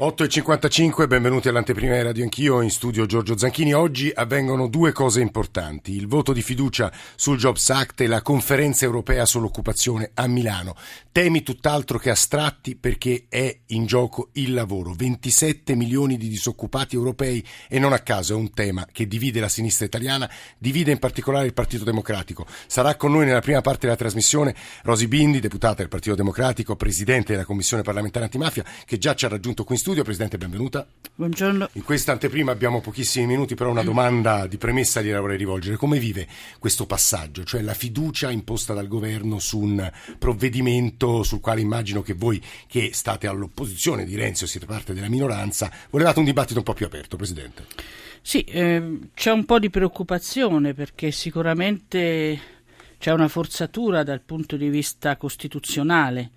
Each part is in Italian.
8.55, benvenuti all'anteprima di Radio Anch'io, in studio Giorgio Zanchini. Oggi avvengono due cose importanti, il voto di fiducia sul Jobs Act e la conferenza europea sull'occupazione a Milano. Temi tutt'altro che astratti perché è in gioco il lavoro. 27 milioni di disoccupati europei e non a caso è un tema che divide la sinistra italiana, divide in particolare il Partito Democratico. Sarà con noi nella prima parte della trasmissione Rosi Bindi, deputata del Partito Democratico, presidente della Commissione parlamentare antimafia, che già ci ha raggiunto qui in studio. Presidente, benvenuta. Buongiorno. In questa anteprima abbiamo pochissimi minuti, però una domanda di premessa gliela vorrei rivolgere. Come vive questo passaggio, cioè la fiducia imposta dal governo su un provvedimento sul quale immagino che voi, che state all'opposizione di Renzi o siete parte della minoranza, volevate un dibattito un po' più aperto, Presidente? Sì, eh, c'è un po' di preoccupazione perché sicuramente c'è una forzatura dal punto di vista costituzionale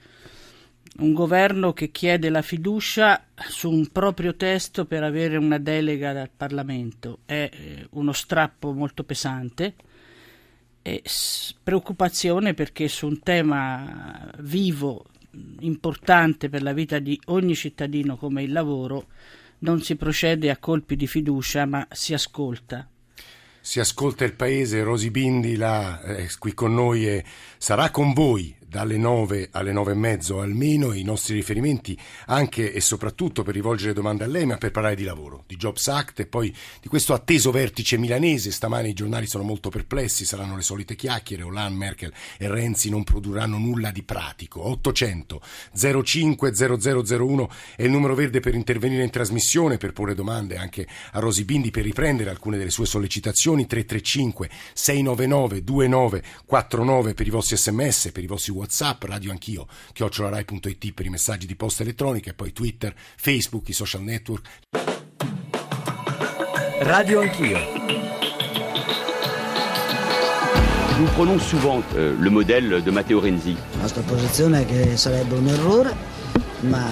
un governo che chiede la fiducia su un proprio testo per avere una delega dal Parlamento. È eh, uno strappo molto pesante e preoccupazione perché su un tema vivo, importante per la vita di ogni cittadino come il lavoro, non si procede a colpi di fiducia ma si ascolta. Si ascolta il paese, Rosi Bindi là, è qui con noi e sarà con voi dalle 9 alle 9 e mezzo almeno i nostri riferimenti anche e soprattutto per rivolgere domande a lei ma per parlare di lavoro, di Jobs Act e poi di questo atteso vertice milanese. Stamane i giornali sono molto perplessi, saranno le solite chiacchiere, Hollande, Merkel e Renzi non produrranno nulla di pratico. 800 05 0001 è il numero verde per intervenire in trasmissione, per porre domande anche a Rosi Bindi, per riprendere alcune delle sue sollecitazioni 335 699 2949 per i vostri sms, per i vostri radio anch'io, chiocciolarai.it per i messaggi di posta elettronica e poi Twitter, Facebook, i social network. Radio anch'io. Nous prenons souvent euh, le modèle de Matteo Renzi. La nostra posizione è che sarebbe un errore, ma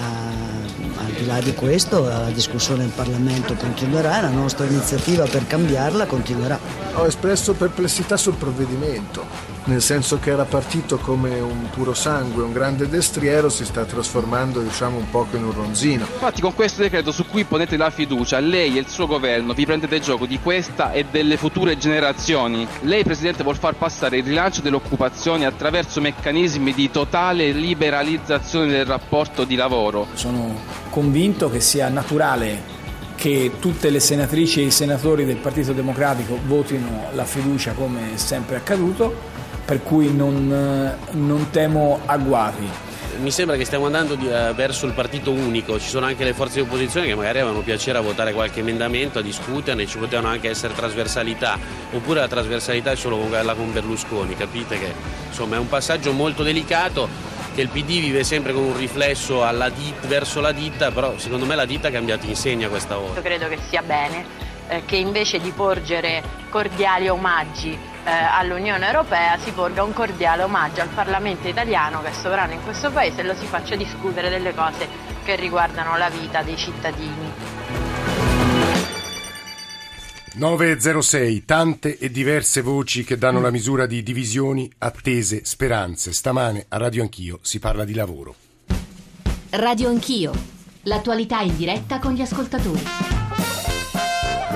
al di là di questo la discussione in Parlamento continuerà e la nostra iniziativa per cambiarla continuerà. Ho espresso perplessità sul provvedimento nel senso che era partito come un puro sangue, un grande destriero, si sta trasformando diciamo un poco in un ronzino. Infatti con questo decreto su cui ponete la fiducia, lei e il suo governo vi prendete gioco di questa e delle future generazioni. Lei Presidente vuol far passare il rilancio dell'occupazione attraverso meccanismi di totale liberalizzazione del rapporto di lavoro. Sono convinto che sia naturale che tutte le senatrici e i senatori del Partito Democratico votino la fiducia come è sempre accaduto per cui non, non temo agguati. Mi sembra che stiamo andando di, uh, verso il partito unico, ci sono anche le forze di opposizione che magari avevano piacere a votare qualche emendamento, a discuterne, ci potevano anche essere trasversalità, oppure la trasversalità è solo con quella con Berlusconi, capite che insomma è un passaggio molto delicato che il PD vive sempre con un riflesso dit, verso la ditta, però secondo me la ditta ha cambiato insegna questa volta. Io credo che sia bene eh, che invece di porgere cordiali omaggi eh, all'Unione Europea si porga un cordiale omaggio al Parlamento italiano che è sovrano in questo Paese e lo si faccia discutere delle cose che riguardano la vita dei cittadini. 906, tante e diverse voci che danno la misura di divisioni, attese, speranze. Stamane a Radio Anch'io si parla di lavoro. Radio Anch'io, l'attualità in diretta con gli ascoltatori.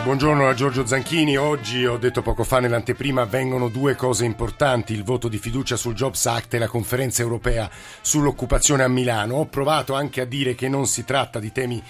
Buongiorno a Giorgio Zanchini. Oggi, ho detto poco fa nell'anteprima, avvengono due cose importanti, il voto di fiducia sul Jobs Act e la conferenza europea sull'occupazione a Milano. Ho provato anche a dire che non si tratta di temi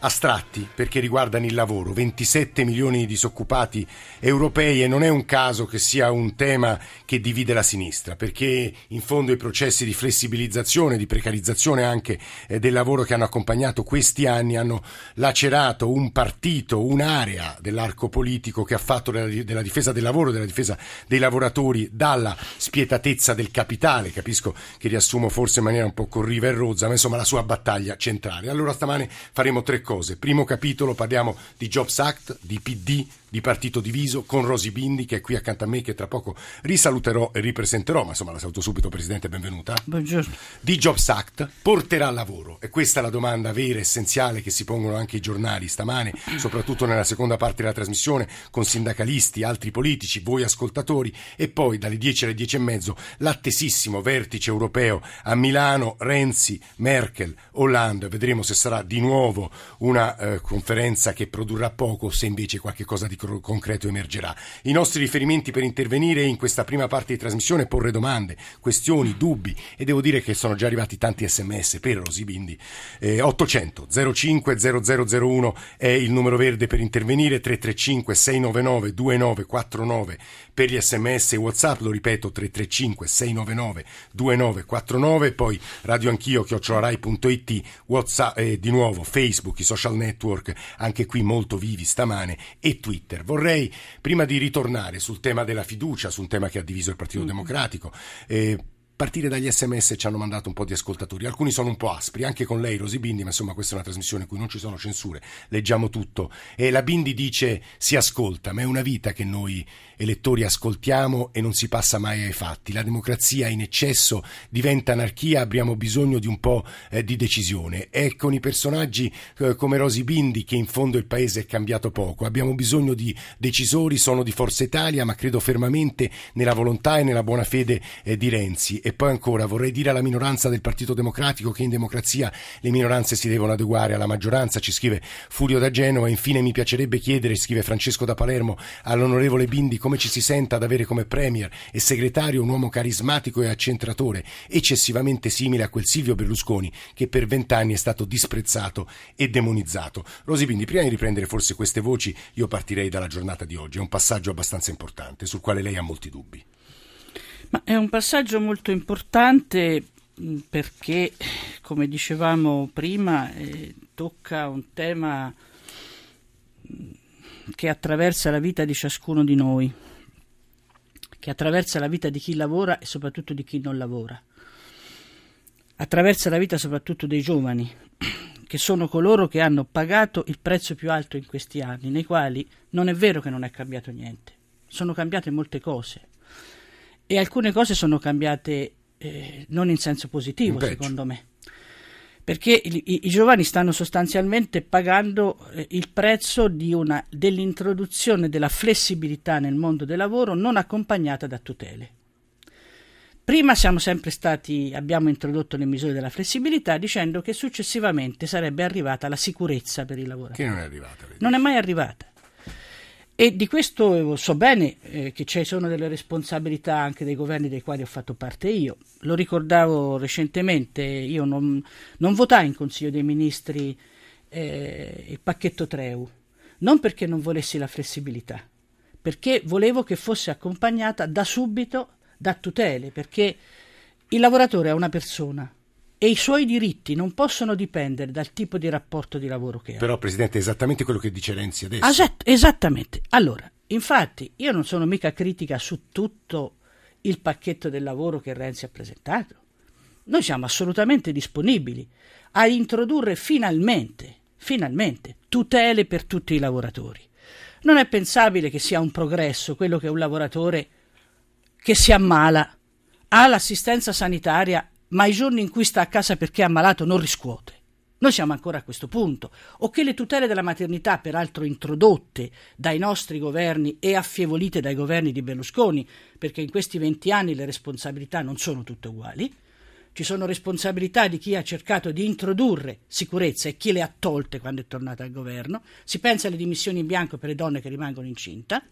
astratti perché riguardano il lavoro, 27 milioni di disoccupati europei e non è un caso che sia un tema che divide la sinistra, perché in fondo i processi di flessibilizzazione, di precarizzazione anche eh, del lavoro che hanno accompagnato questi anni hanno lacerato un partito, un'area dell'arco politico che ha fatto della, della difesa del lavoro, della difesa dei lavoratori dalla spietatezza del capitale, capisco che riassumo forse in maniera un po' corriva e rozza, ma insomma la sua battaglia centrale. Allora stamane faremo tre cose. Primo capitolo parliamo di Jobs Act, di PD, di partito diviso con Rosi Bindi che è qui accanto a me che tra poco risaluterò e ripresenterò, ma insomma la saluto subito Presidente, benvenuta. Buongiorno. Di Jobs Act porterà lavoro e questa è la domanda vera, essenziale che si pongono anche i giornali stamane, soprattutto nella seconda parte della trasmissione con sindacalisti, altri politici, voi ascoltatori e poi dalle 10 alle 10 e mezzo l'attesissimo vertice europeo a Milano, Renzi, Merkel, Hollande, vedremo se sarà di nuovo una eh, conferenza che produrrà poco se invece qualche cosa di concreto emergerà. I nostri riferimenti per intervenire in questa prima parte di trasmissione, porre domande, questioni, dubbi e devo dire che sono già arrivati tanti sms per Rosi Bindi. Eh, 800 05 0001 è il numero verde per intervenire, 335 699 2949 per gli sms e whatsapp, lo ripeto 335 699 2949, poi radio anch'io chiocciolarai.it, whatsapp, eh, di nuovo Facebook, social network, anche qui molto vivi stamane e Twitter. Vorrei, prima di ritornare sul tema della fiducia, su un tema che ha diviso il Partito mm-hmm. Democratico, eh, partire dagli sms ci hanno mandato un po' di ascoltatori. Alcuni sono un po' aspri, anche con lei, Rosi Bindi, ma insomma questa è una trasmissione in cui non ci sono censure, leggiamo tutto. E la Bindi dice si ascolta, ma è una vita che noi elettori ascoltiamo e non si passa mai ai fatti. La democrazia in eccesso diventa anarchia, abbiamo bisogno di un po' eh, di decisione. È con i personaggi eh, come Rosi Bindi che in fondo il paese è cambiato poco. Abbiamo bisogno di decisori, sono di Forza Italia, ma credo fermamente nella volontà e nella buona fede eh, di Renzi e poi ancora vorrei dire alla minoranza del Partito Democratico che in democrazia le minoranze si devono adeguare alla maggioranza, ci scrive Furio da Genova. Infine mi piacerebbe chiedere, scrive Francesco da Palermo, all'onorevole Bindi come ci si senta ad avere come premier e segretario un uomo carismatico e accentratore, eccessivamente simile a quel Silvio Berlusconi che per vent'anni è stato disprezzato e demonizzato. Rosi Bindi, prima di riprendere forse queste voci, io partirei dalla giornata di oggi. È un passaggio abbastanza importante sul quale lei ha molti dubbi. Ma è un passaggio molto importante mm, perché, come dicevamo prima, eh, tocca un tema mm, che attraversa la vita di ciascuno di noi, che attraversa la vita di chi lavora e soprattutto di chi non lavora, attraversa la vita soprattutto dei giovani, che sono coloro che hanno pagato il prezzo più alto in questi anni, nei quali non è vero che non è cambiato niente, sono cambiate molte cose e alcune cose sono cambiate eh, non in senso positivo, secondo me. Perché i, i, i, giovani stanno sostanzialmente pagando eh, il prezzo una, dell'introduzione della flessibilità nel mondo del lavoro non accompagnata da tutele. Prima siamo sempre stati, abbiamo introdotto le misure della flessibilità dicendo che successivamente sarebbe arrivata la sicurezza per i lavoratori. Che non è arrivata. Non è mai arrivata. E di questo so bene eh, che ci sono delle responsabilità anche dei governi dei quali ho fatto parte io. Lo ricordavo recentemente, io non, non votai in Consiglio dei Ministri eh, il pacchetto Treu, non perché non volessi la flessibilità, perché volevo che fosse accompagnata da subito da tutele, perché il lavoratore è una persona, e i suoi diritti non possono dipendere dal tipo di rapporto di lavoro che ha. Però, Presidente, è esattamente quello che dice Renzi adesso. Esat- esattamente. Allora, infatti, io non sono mica critica su tutto il pacchetto del lavoro che Renzi ha presentato. Noi siamo assolutamente disponibili a introdurre finalmente, finalmente, tutele per tutti i lavoratori. Non è pensabile che sia un progresso quello che un lavoratore che si ammala ha l'assistenza sanitaria ma i giorni in cui sta a casa perché è ammalato non riscuote. Noi siamo ancora a questo punto. O che le tutele della maternità, peraltro introdotte dai nostri governi e affievolite dai governi di Berlusconi, perché in questi venti anni le responsabilità non sono tutte uguali, ci sono responsabilità di chi ha cercato di introdurre sicurezza e chi le ha tolte quando è tornato al governo. Si pensa alle dimissioni in bianco per le donne che rimangono incinta,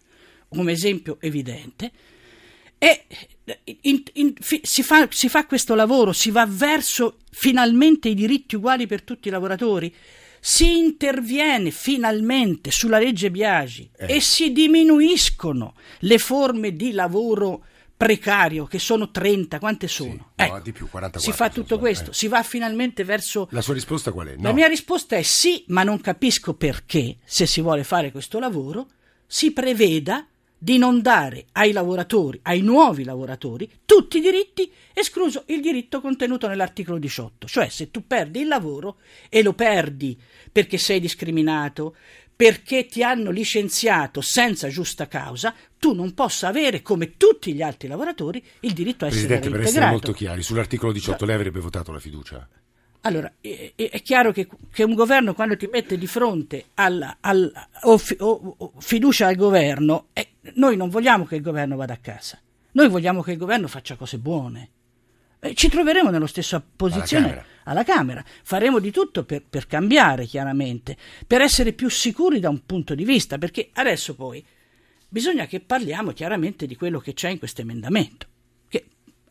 come esempio evidente. E in, in, si, fa, si fa questo lavoro, si va verso finalmente i diritti uguali per tutti i lavoratori si interviene finalmente sulla legge Biagi eh. e si diminuiscono le forme di lavoro precario che sono 30, quante sono? Sì, ecco, no, di più, 44. Si fa tutto questo, eh. si va finalmente verso La sua risposta qual è? No. La mia risposta è sì, ma non capisco perché se si vuole fare questo lavoro si preveda di non dare ai lavoratori, ai nuovi lavoratori, tutti i diritti, escluso il diritto contenuto nell'articolo 18. Cioè, se tu perdi il lavoro e lo perdi perché sei discriminato, perché ti hanno licenziato senza giusta causa, tu non possa avere, come tutti gli altri lavoratori, il diritto a essere Presidente, per essere molto chiari, sull'articolo 18 lei avrebbe votato la fiducia? Allora, è, è chiaro che, che, un governo quando ti mette di fronte alla, al, o, o, o fiducia al governo, eh, noi non vogliamo che il governo vada a casa, noi vogliamo che il governo faccia cose buone. Eh, ci troveremo nella stessa posizione alla Camera. Alla Camera. Faremo di tutto per, per cambiare, chiaramente, per essere più sicuri da un punto di vista, perché adesso poi bisogna che parliamo chiaramente di quello che c'è in questo emendamento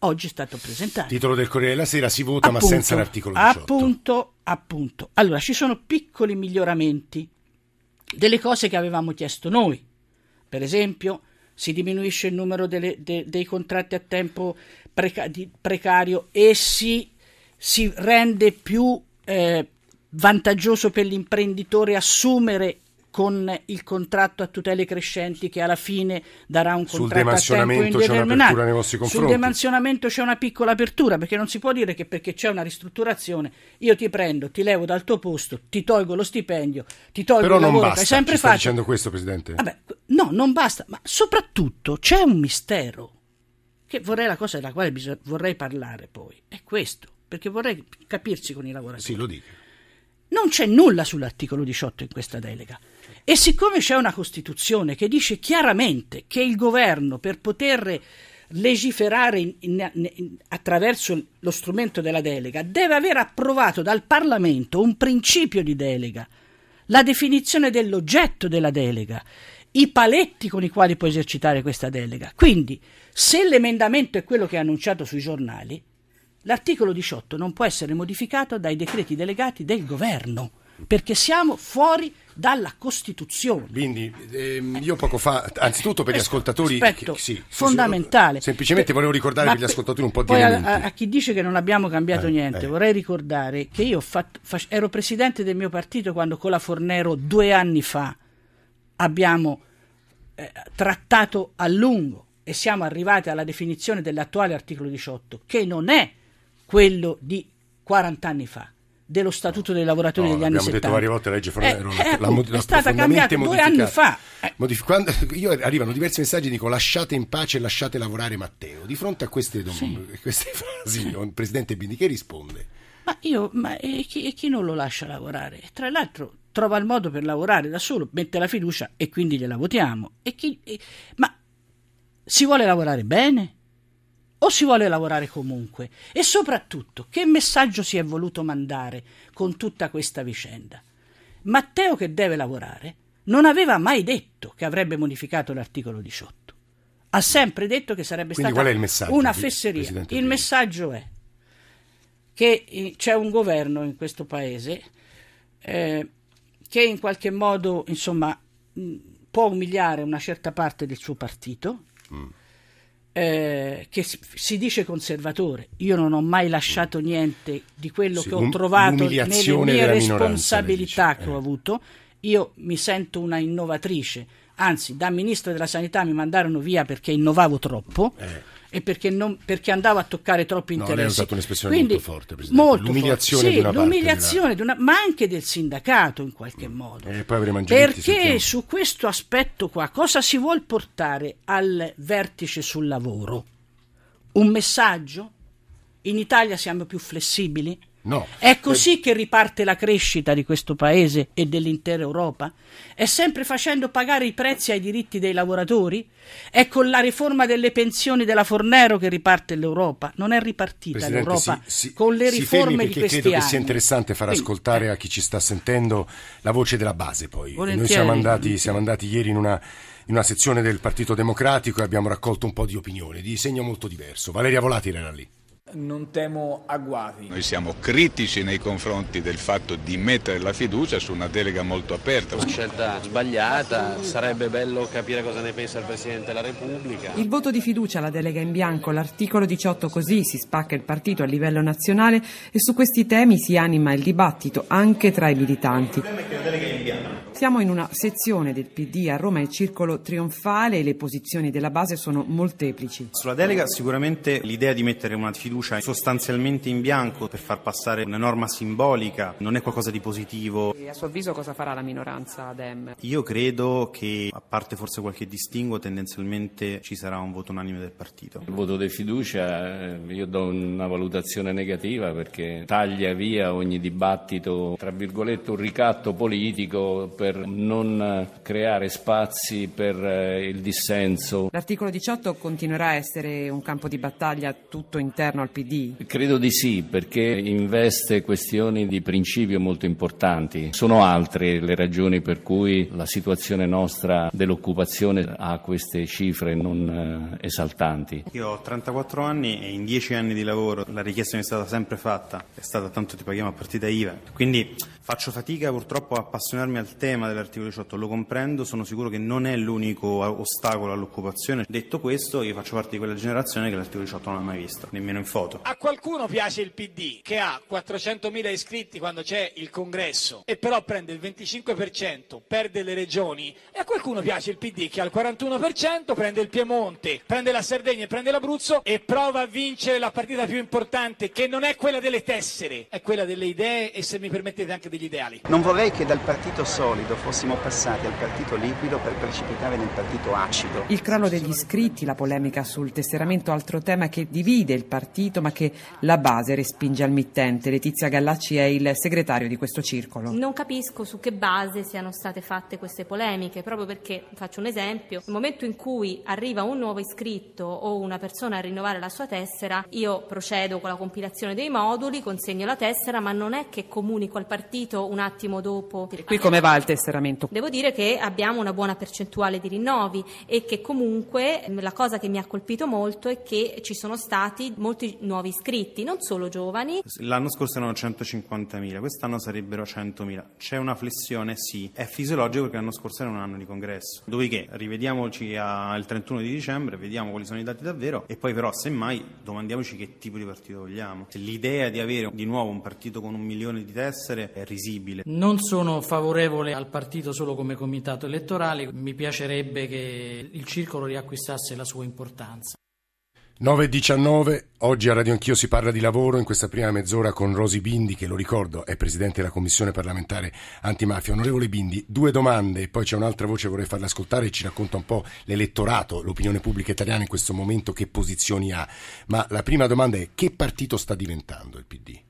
oggi è stato presentato. Titolo del Corriere della Sera si vota appunto, ma senza l'articolo 18. Appunto, appunto. Allora, ci sono piccoli miglioramenti delle cose che avevamo chiesto noi. Per esempio, si diminuisce il numero delle, de, dei contratti a tempo preca, precario e si, si rende più eh, vantaggioso per l'imprenditore assumere con il contratto a tutele crescenti che alla fine darà un contratto a tempo indeterminato. Nei vostri Sul demansionamento c'è una piccola apertura perché non si può dire che perché c'è una ristrutturazione io ti prendo, ti levo dal tuo posto, ti tolgo lo stipendio, ti tolgo Però il lavoro basta, che hai sempre ci sta fatto. dicendo questo Presidente? Vabbè, no, non basta, ma soprattutto c'è un mistero che vorrei la cosa della quale bisog- vorrei parlare poi, è questo, perché vorrei capirsi con i lavoratori. Sì, lo dico. Non c'è nulla sull'articolo 18 in questa delega. E siccome c'è una Costituzione che dice chiaramente che il governo per poter legiferare in, in, in, attraverso lo strumento della delega deve aver approvato dal Parlamento un principio di delega, la definizione dell'oggetto della delega, i paletti con i quali può esercitare questa delega. Quindi, se l'emendamento è quello che è annunciato sui giornali, l'articolo 18 non può essere modificato dai decreti delegati del governo, perché siamo fuori dalla Costituzione. Quindi ehm, io poco fa, anzitutto per gli ascoltatori, che, sì, fondamentale. semplicemente volevo ricordare per gli ascoltatori un po' di. A, a, chi dice che non abbiamo cambiato eh, niente, eh. vorrei ricordare che io fatto, fac, ero presidente del mio partito quando con la Fornero due anni fa abbiamo eh, trattato a lungo e siamo arrivati alla definizione dell'attuale articolo 18, che non è quello di 40 anni fa dello Statuto dei lavoratori no, degli anni 70. detto varie volte la legge Fornero eh, eh, la, la, è stata cambiata due anni fa. Eh. Quando, io arrivano diversi messaggi dico lasciate in pace e lasciate lavorare Matteo. Di fronte a queste, dom- sì. queste frasi, il presidente Bindi che risponde? Ma io, ma e chi, e chi, non lo lascia lavorare? Tra l'altro trova il modo per lavorare da solo, mette la fiducia e quindi gliela votiamo. E chi, e, ma si vuole lavorare bene? O si vuole lavorare comunque? E soprattutto, che messaggio si è voluto mandare con tutta questa vicenda? Matteo che deve lavorare non aveva mai detto che avrebbe modificato l'articolo 18. Ha sempre detto che sarebbe Quindi stata una fesseria. Il messaggio è che c'è un governo in questo paese eh, che in qualche modo, insomma, può umiliare una certa parte del suo partito. Mm eh, che si dice conservatore. Io non ho mai lasciato niente di quello sì, che ho trovato nelle mie responsabilità che eh. ho avuto. Io mi sento una innovatrice, anzi, da ministro della sanità mi mandarono via perché innovavo troppo. Eh. E perché, non, perché, andavo a toccare troppi interessi. No, lei ha usato un'espressione Quindi, molto forte, Presidente. Molto l'umiliazione forte. di una sì, l'umiliazione di una, ma anche del sindacato in qualche modo. Poi avremo perché sentiamo. su questo aspetto qua cosa si vuol portare al vertice sul lavoro? Un messaggio? In Italia siamo più flessibili? No. È così che riparte la crescita di questo paese e dell'intera Europa? È sempre facendo pagare i prezzi ai diritti dei lavoratori? È con la riforma delle pensioni della Fornero che riparte l'Europa? Non è ripartita Presidente, l'Europa si, si, con le riforme di questi credo anni. che sia interessante far Quindi, ascoltare eh. a chi ci sta sentendo la voce della base poi. Noi siamo andati, siamo andati ieri in una in una sezione del Partito Democratico e abbiamo raccolto un po' di opinioni di segno molto diverso. Valeria Volati era lì. Non temo agguati. Noi siamo critici nei confronti del fatto di mettere la fiducia su una delega molto aperta. Una scelta sbagliata, sarebbe bello capire cosa ne pensa il Presidente della Repubblica. Il voto di fiducia alla delega in bianco, l'articolo 18 così si spacca il partito a livello nazionale e su questi temi si anima il dibattito anche tra i militanti. Il problema è che la delega. Siamo in una sezione del PD a Roma, il circolo trionfale e le posizioni della base sono molteplici. Sulla delega sicuramente l'idea di mettere una fiducia sostanzialmente in bianco per far passare una norma simbolica non è qualcosa di positivo. E a suo avviso cosa farà la minoranza Dem? Io credo che, a parte forse qualche distinguo, tendenzialmente ci sarà un voto unanime del partito. Il voto di fiducia eh, io do una valutazione negativa perché taglia via ogni dibattito, tra virgolette un ricatto politico per per non creare spazi per eh, il dissenso. L'articolo 18 continuerà a essere un campo di battaglia tutto interno al PD? Credo di sì, perché investe questioni di principio molto importanti. Sono altre le ragioni per cui la situazione nostra dell'occupazione ha queste cifre non eh, esaltanti. Io ho 34 anni e in 10 anni di lavoro la richiesta mi è stata sempre fatta, è stata tanto ti paghiamo a partita IVA, quindi faccio fatica purtroppo a appassionarmi al tema tema dell'articolo 18 lo comprendo, sono sicuro che non è l'unico ostacolo all'occupazione. Detto questo, io faccio parte di quella generazione che l'articolo 18 non ha mai visto, nemmeno in foto. A qualcuno piace il PD che ha 400.000 iscritti quando c'è il congresso e però prende il 25%, perde le regioni e a qualcuno piace il PD che al 41% prende il Piemonte, prende la Sardegna e prende l'Abruzzo e prova a vincere la partita più importante che non è quella delle tessere, è quella delle idee e se mi permettete anche degli ideali. Non vorrei che dal partito solido solido fossimo passati al partito liquido per precipitare nel partito acido. Il crollo degli iscritti, la polemica sul tesseramento, altro tema che divide il partito ma che la base respinge al mittente. Letizia Gallacci è il segretario di questo circolo. Non capisco su che base siano state fatte queste polemiche, proprio perché, faccio un esempio, nel momento in cui arriva un nuovo iscritto o una persona a rinnovare la sua tessera, io procedo con la compilazione dei moduli, consegno la tessera, ma non è che comunico al partito un attimo dopo. Qui come va il tesseramento? tesseramento? Devo dire che abbiamo una buona percentuale di rinnovi e che comunque la cosa che mi ha colpito molto è che ci sono stati molti nuovi iscritti, non solo giovani. L'anno scorso erano 150.000, quest'anno sarebbero 100.000. C'è una flessione? Sì. È fisiologico perché l'anno scorso era un anno di congresso. Dopodiché rivediamoci al 31 di dicembre, vediamo quali sono i dati davvero e poi però semmai domandiamoci che tipo di partito vogliamo. L'idea di avere di nuovo un partito con un milione di tessere è risibile. Non sono favorevole al partito solo come comitato elettorale, mi piacerebbe che il circolo riacquistasse la sua importanza. 9.19, oggi a Radio Anch'io si parla di lavoro in questa prima mezz'ora con Rosi Bindi, che lo ricordo è Presidente della Commissione parlamentare antimafia. Onorevole Bindi, due domande e poi c'è un'altra voce che vorrei farla ascoltare e ci racconta un po' l'elettorato, l'opinione pubblica italiana in questo momento, che posizioni ha. Ma la prima domanda è che partito sta diventando il PD?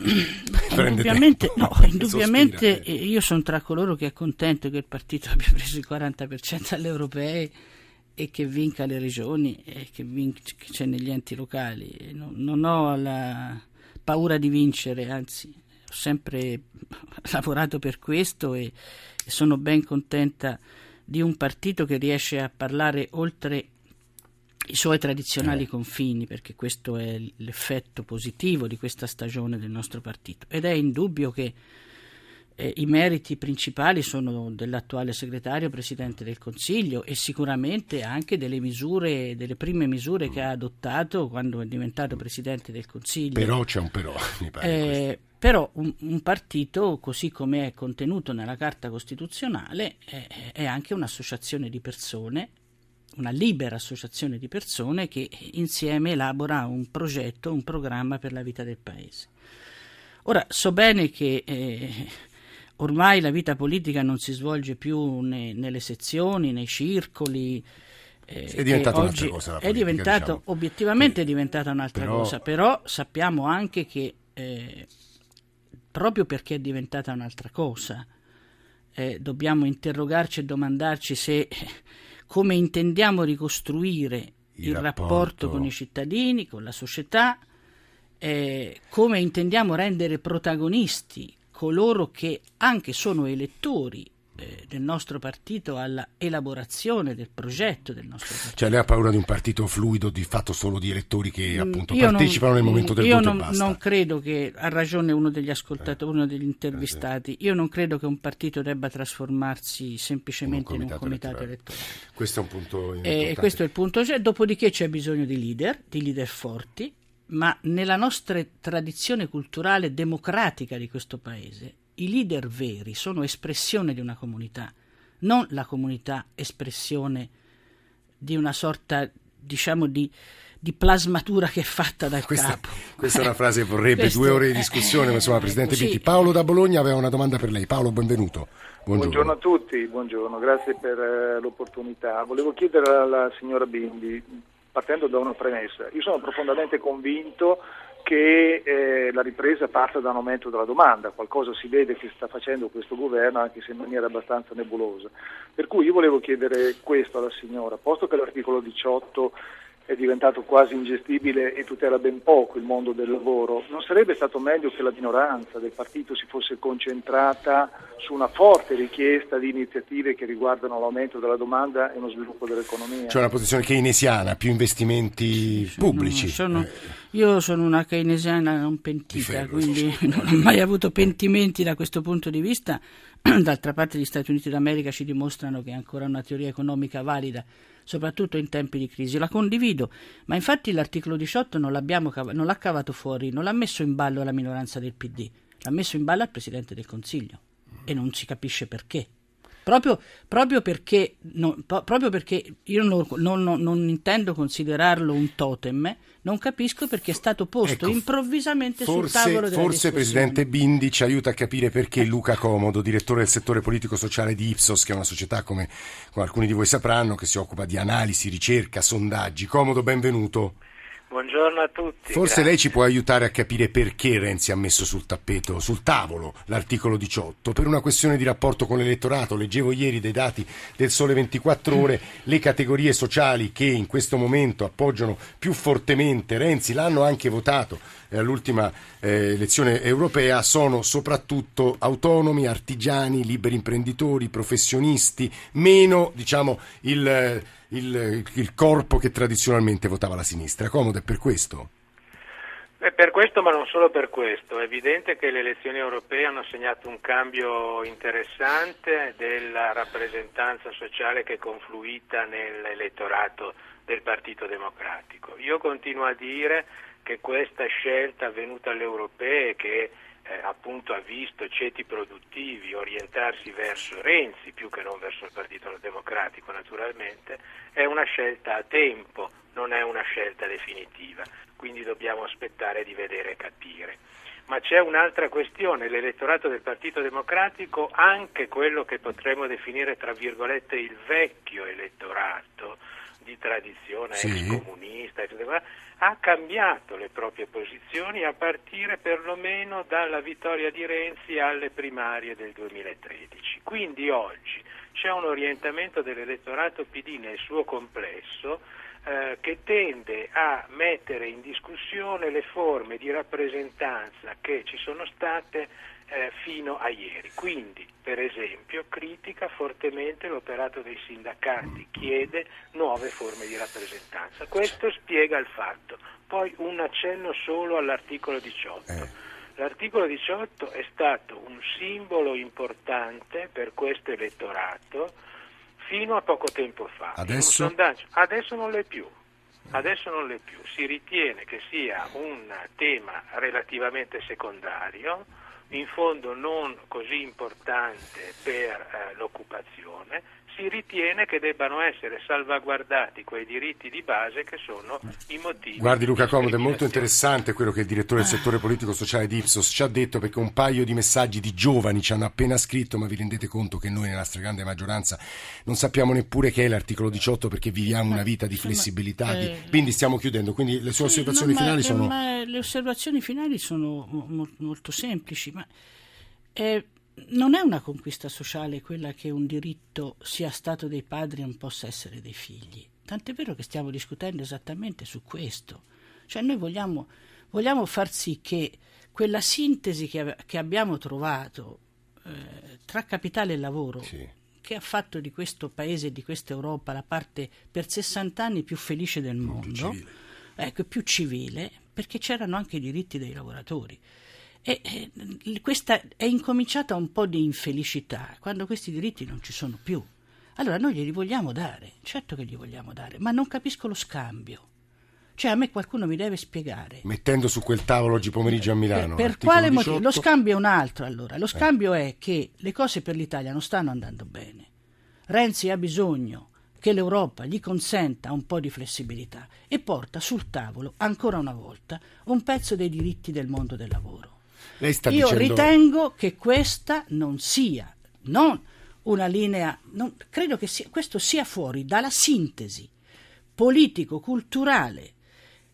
Indubbiamente, no, indubbiamente io sono tra coloro che è contento che il partito abbia preso il 40% alle europee e che vinca le regioni e che vinca negli enti locali. Non, non ho la paura di vincere, anzi ho sempre lavorato per questo e, e sono ben contenta di un partito che riesce a parlare oltre i suoi tradizionali eh. confini, perché questo è l'effetto positivo di questa stagione del nostro partito. Ed è indubbio che eh, i meriti principali sono dell'attuale segretario Presidente del Consiglio e sicuramente anche delle misure, delle prime misure che ha adottato quando è diventato Presidente del Consiglio. Però c'è un però, mi pare. Eh, però un, un, partito, così come è contenuto nella Carta Costituzionale, è, è anche un'associazione di persone una libera associazione di persone che insieme elabora un progetto, un programma per la vita del paese. Ora, so bene che eh, ormai la vita politica non si svolge più ne, nelle sezioni, nei circoli. Eh, è diventata un'altra cosa. Politica, è diventato, diciamo. obiettivamente sì. è diventata un'altra però... cosa, però sappiamo anche che eh, proprio perché è diventata un'altra cosa, eh, dobbiamo interrogarci e domandarci se come intendiamo ricostruire il, il rapporto. rapporto. con i cittadini, con la società, eh, come intendiamo rendere protagonisti coloro che anche sono elettori eh, del nostro partito alla elaborazione del progetto del nostro partito. Cioè lei ha paura di un partito fluido di fatto solo di elettori che mm, appunto io partecipano non, nel momento del io voto non, non credo che, ha ragione uno degli ascoltatori, uno degli intervistati, io non credo che un partito debba trasformarsi semplicemente in un comitato, elettorale. elettorale. Questo è un punto eh, importante. E questo è il punto, cioè, dopodiché c'è bisogno di leader, di leader forti, ma nella nostra tradizione culturale democratica di questo paese i leader veri sono espressione di una comunità, non la comunità espressione di una sorta, diciamo, di, di plasmatura che è fatta dal questa, capo. Questa è una frase che vorrebbe Questo due ore di discussione, ma insomma, eh, Presidente. Bitti. Paolo da Bologna aveva una domanda per lei. Paolo, benvenuto. Buongiorno a tutti, buongiorno, grazie per eh, l'opportunità. Volevo chiedere alla signora Bindi, partendo da una premessa, io sono profondamente convinto che eh, la ripresa parta da un aumento della domanda, qualcosa si vede che sta facendo questo governo anche se in maniera abbastanza nebulosa. Per cui io volevo chiedere questo alla signora, posto che l'articolo 18 è diventato quasi ingestibile e tutela ben poco il mondo del lavoro, non sarebbe stato meglio che la minoranza del partito si fosse concentrata su una forte richiesta di iniziative che riguardano l'aumento della domanda e uno sviluppo dell'economia? C'è una posizione keynesiana, più investimenti pubblici. Sono- io sono una keynesiana non pentita, quindi non ho mai avuto pentimenti da questo punto di vista. D'altra parte gli Stati Uniti d'America ci dimostrano che è ancora una teoria economica valida, soprattutto in tempi di crisi. La condivido, ma infatti l'articolo 18 non, cava- non l'ha cavato fuori, non l'ha messo in ballo la minoranza del PD, l'ha messo in ballo al Presidente del Consiglio e non si capisce perché. Proprio, proprio perché, no, po- proprio perché io non, non- non- intendo considerarlo un totem, non capisco perché è stato posto Ecco, improvvisamente sul Forse, tavolo della forse. Presidente Bindi ci aiuta a capire perché Luca Comodo, direttore del settore politico-sociale di Ipsos, che è una società, come, come alcuni di voi sapranno, che si occupa di analisi, ricerca, sondaggi. Comodo, benvenuto. Buongiorno a tutti. Forse grazie. lei ci può aiutare a capire perché Renzi ha messo sul tappeto, sul tavolo, l'articolo 18, per una questione di rapporto con l'elettorato. Leggevo ieri dei dati del Sole 24 ore, le categorie sociali che in questo momento appoggiano più fortemente Renzi, l'hanno anche votato eh, all'ultima eh, elezione europea, sono soprattutto autonomi, artigiani, liberi imprenditori, professionisti, meno diciamo il, eh, il- il corpo che tradizionalmente votava la sinistra. Comodo è per questo? Beh, per questo, ma non solo per questo, è evidente che le elezioni europee hanno segnato un cambio interessante della rappresentanza sociale che è confluita nell'elettorato del Partito Democratico. Io continuo a dire che questa scelta avvenuta alle europee che eh, appunto ha visto ceti produttivi orientarsi verso Renzi più che non verso il Partito Democratico naturalmente, è una scelta a tempo, non è una scelta definitiva, quindi dobbiamo aspettare di vedere e capire. Ma c'è un'altra questione, l'elettorato del Partito Democratico, anche quello che potremmo definire tra virgolette il vecchio elettorato di tradizione Sì. ex comunista, eccetera, ha cambiato le proprie posizioni a partire perlomeno dalla vittoria di Renzi alle primarie del 2013. Quindi oggi c'è un orientamento dell'elettorato PD nel suo complesso eh, che tende a mettere in discussione le forme di rappresentanza che ci sono state eh, fino a ieri. Quindi, per esempio, critica fortemente l'operato dei sindacati, chiede nuove forme di rappresentanza. Questo spiega il fatto. Poi un accenno solo all'articolo 18. L'articolo 18 è stato un simbolo importante per questo elettorato fino a poco tempo fa. Adesso? sondaggio- adesso non l'è più. Adesso non l'è più. Si ritiene che sia un tema relativamente secondario, in fondo non così importante per eh, l'occupazione, si ritiene che debbano essere salvaguardati quei diritti di base che sono i motivi. Guardi Luca Comodo, è molto interessante quello che il direttore del settore politico-sociale di Ipsos ci ha detto perché un paio di messaggi di giovani ci hanno appena scritto, ma vi rendete conto che noi nella stragrande maggioranza non sappiamo neppure che è l'articolo 18 perché viviamo una vita di flessibilità, di- eh, quindi stiamo chiudendo, quindi le sue Sì, osservazioni no, ma- finali sono... ma le osservazioni finali sono mo- mo- molto semplici, ma eh, non è una conquista sociale quella che un diritto sia stato dei padri e non possa essere dei figli. Tant'è vero che stiamo discutendo esattamente su questo. Cioè noi vogliamo, vogliamo far sì che quella sintesi che, che abbiamo trovato eh, tra capitale e lavoro, che ha fatto di questo paese e di questa Europa la parte per 60 anni più felice del mondo, ecco, più civile, perché c'erano anche i diritti dei lavoratori. E, e, questa è incominciata un po' di infelicità quando questi diritti non ci sono più. Allora noi glieli vogliamo dare, certo che li vogliamo dare, ma non capisco lo scambio. Cioè a me qualcuno mi deve spiegare. Mettendo su quel tavolo oggi pomeriggio a Milano. Per, per quale motivo? Lo scambio è un altro allora. Lo scambio eh. è che le cose per l'Italia non stanno andando bene. Renzi ha bisogno che l'Europa gli consenta un po' di flessibilità e porta sul tavolo ancora una volta un pezzo dei diritti del mondo del lavoro. Io dicendo... ritengo che questa non sia non una linea, non, credo che sia, questo sia fuori dalla sintesi politico-culturale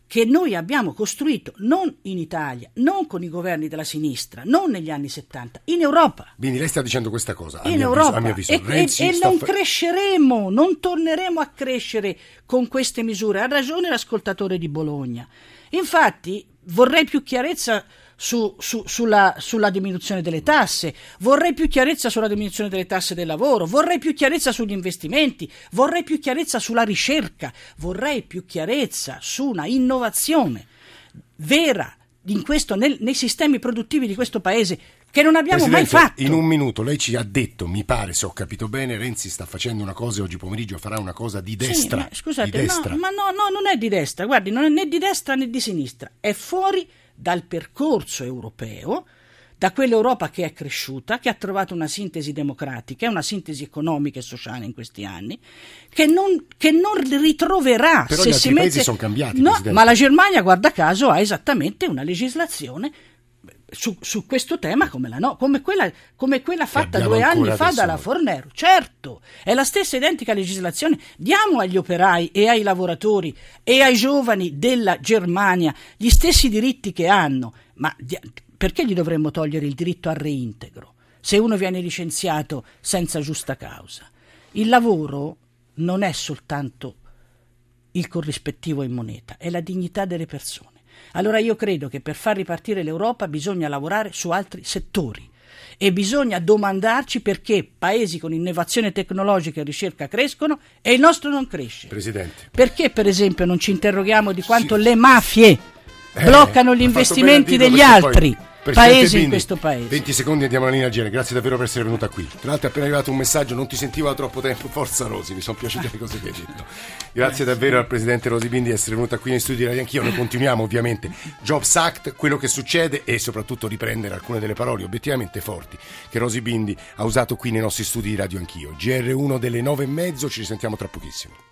che noi abbiamo costruito non in Italia, non con i governi della sinistra, non negli anni 70, in Europa. Quindi lei sta dicendo questa cosa, in Europa. Avviso, e, e, e non fa... cresceremo, non torneremo a crescere con queste misure. Ha ragione l'ascoltatore di Bologna. Infatti vorrei più chiarezza su, su, sulla, sulla, diminuzione delle tasse, vorrei più chiarezza sulla diminuzione delle tasse del lavoro, vorrei più chiarezza sugli investimenti, vorrei più chiarezza sulla ricerca, vorrei più chiarezza su una innovazione vera questo, nel, nei sistemi produttivi di questo paese che non abbiamo Presidente, mai fatto. In un minuto lei ci ha detto, mi pare, se ho capito bene, Renzi sta facendo una cosa e oggi pomeriggio farà una cosa di destra. Sì, ma, scusate, di destra. No, ma no, no, non è di destra, guardi, non è né di destra né di sinistra, è fuori dal percorso europeo, da quell'Europa che è cresciuta, che ha trovato una sintesi democratica, una sintesi economica e sociale in questi anni, che non, che non ritroverà Però se gli si mette... sono cambiati. No, ma la Germania, guarda caso, ha esattamente una legislazione su, su, questo tema come, la, no, come, quella, come quella fatta due anni fa dalla Fornero. Certo, è la stessa identica legislazione. Diamo agli operai e ai lavoratori e ai giovani della Germania gli stessi diritti che hanno, ma perché gli dovremmo togliere il diritto al reintegro se uno viene licenziato senza giusta causa? Il lavoro non è soltanto il corrispettivo in moneta, è la dignità delle persone. Allora io credo che per far ripartire l'Europa bisogna lavorare su altri settori e bisogna domandarci perché paesi con innovazione tecnologica e ricerca crescono e il nostro non cresce. Presidente. Perché per esempio non ci interroghiamo di quanto sì. le mafie eh, bloccano gli investimenti degli altri? Poi paesi Bindi, in questo paese. 20 secondi andiamo alla linea Gene, grazie davvero per essere venuta qui. Tra l'altro è appena arrivato un messaggio, non ti sentiva da troppo tempo, forza Rosi, mi sono piaciute le cose che hai detto. Grazie davvero al Presidente Rosi Bindi di essere venuta qui in studio di Anch'io, noi continuiamo ovviamente Jobs Act, quello che succede e soprattutto riprendere alcune delle parole obiettivamente forti che Rosi Bindi ha usato qui nei nostri studi di Radio Anch'io. GR1 delle 9 e mezzo, ci risentiamo tra pochissimo.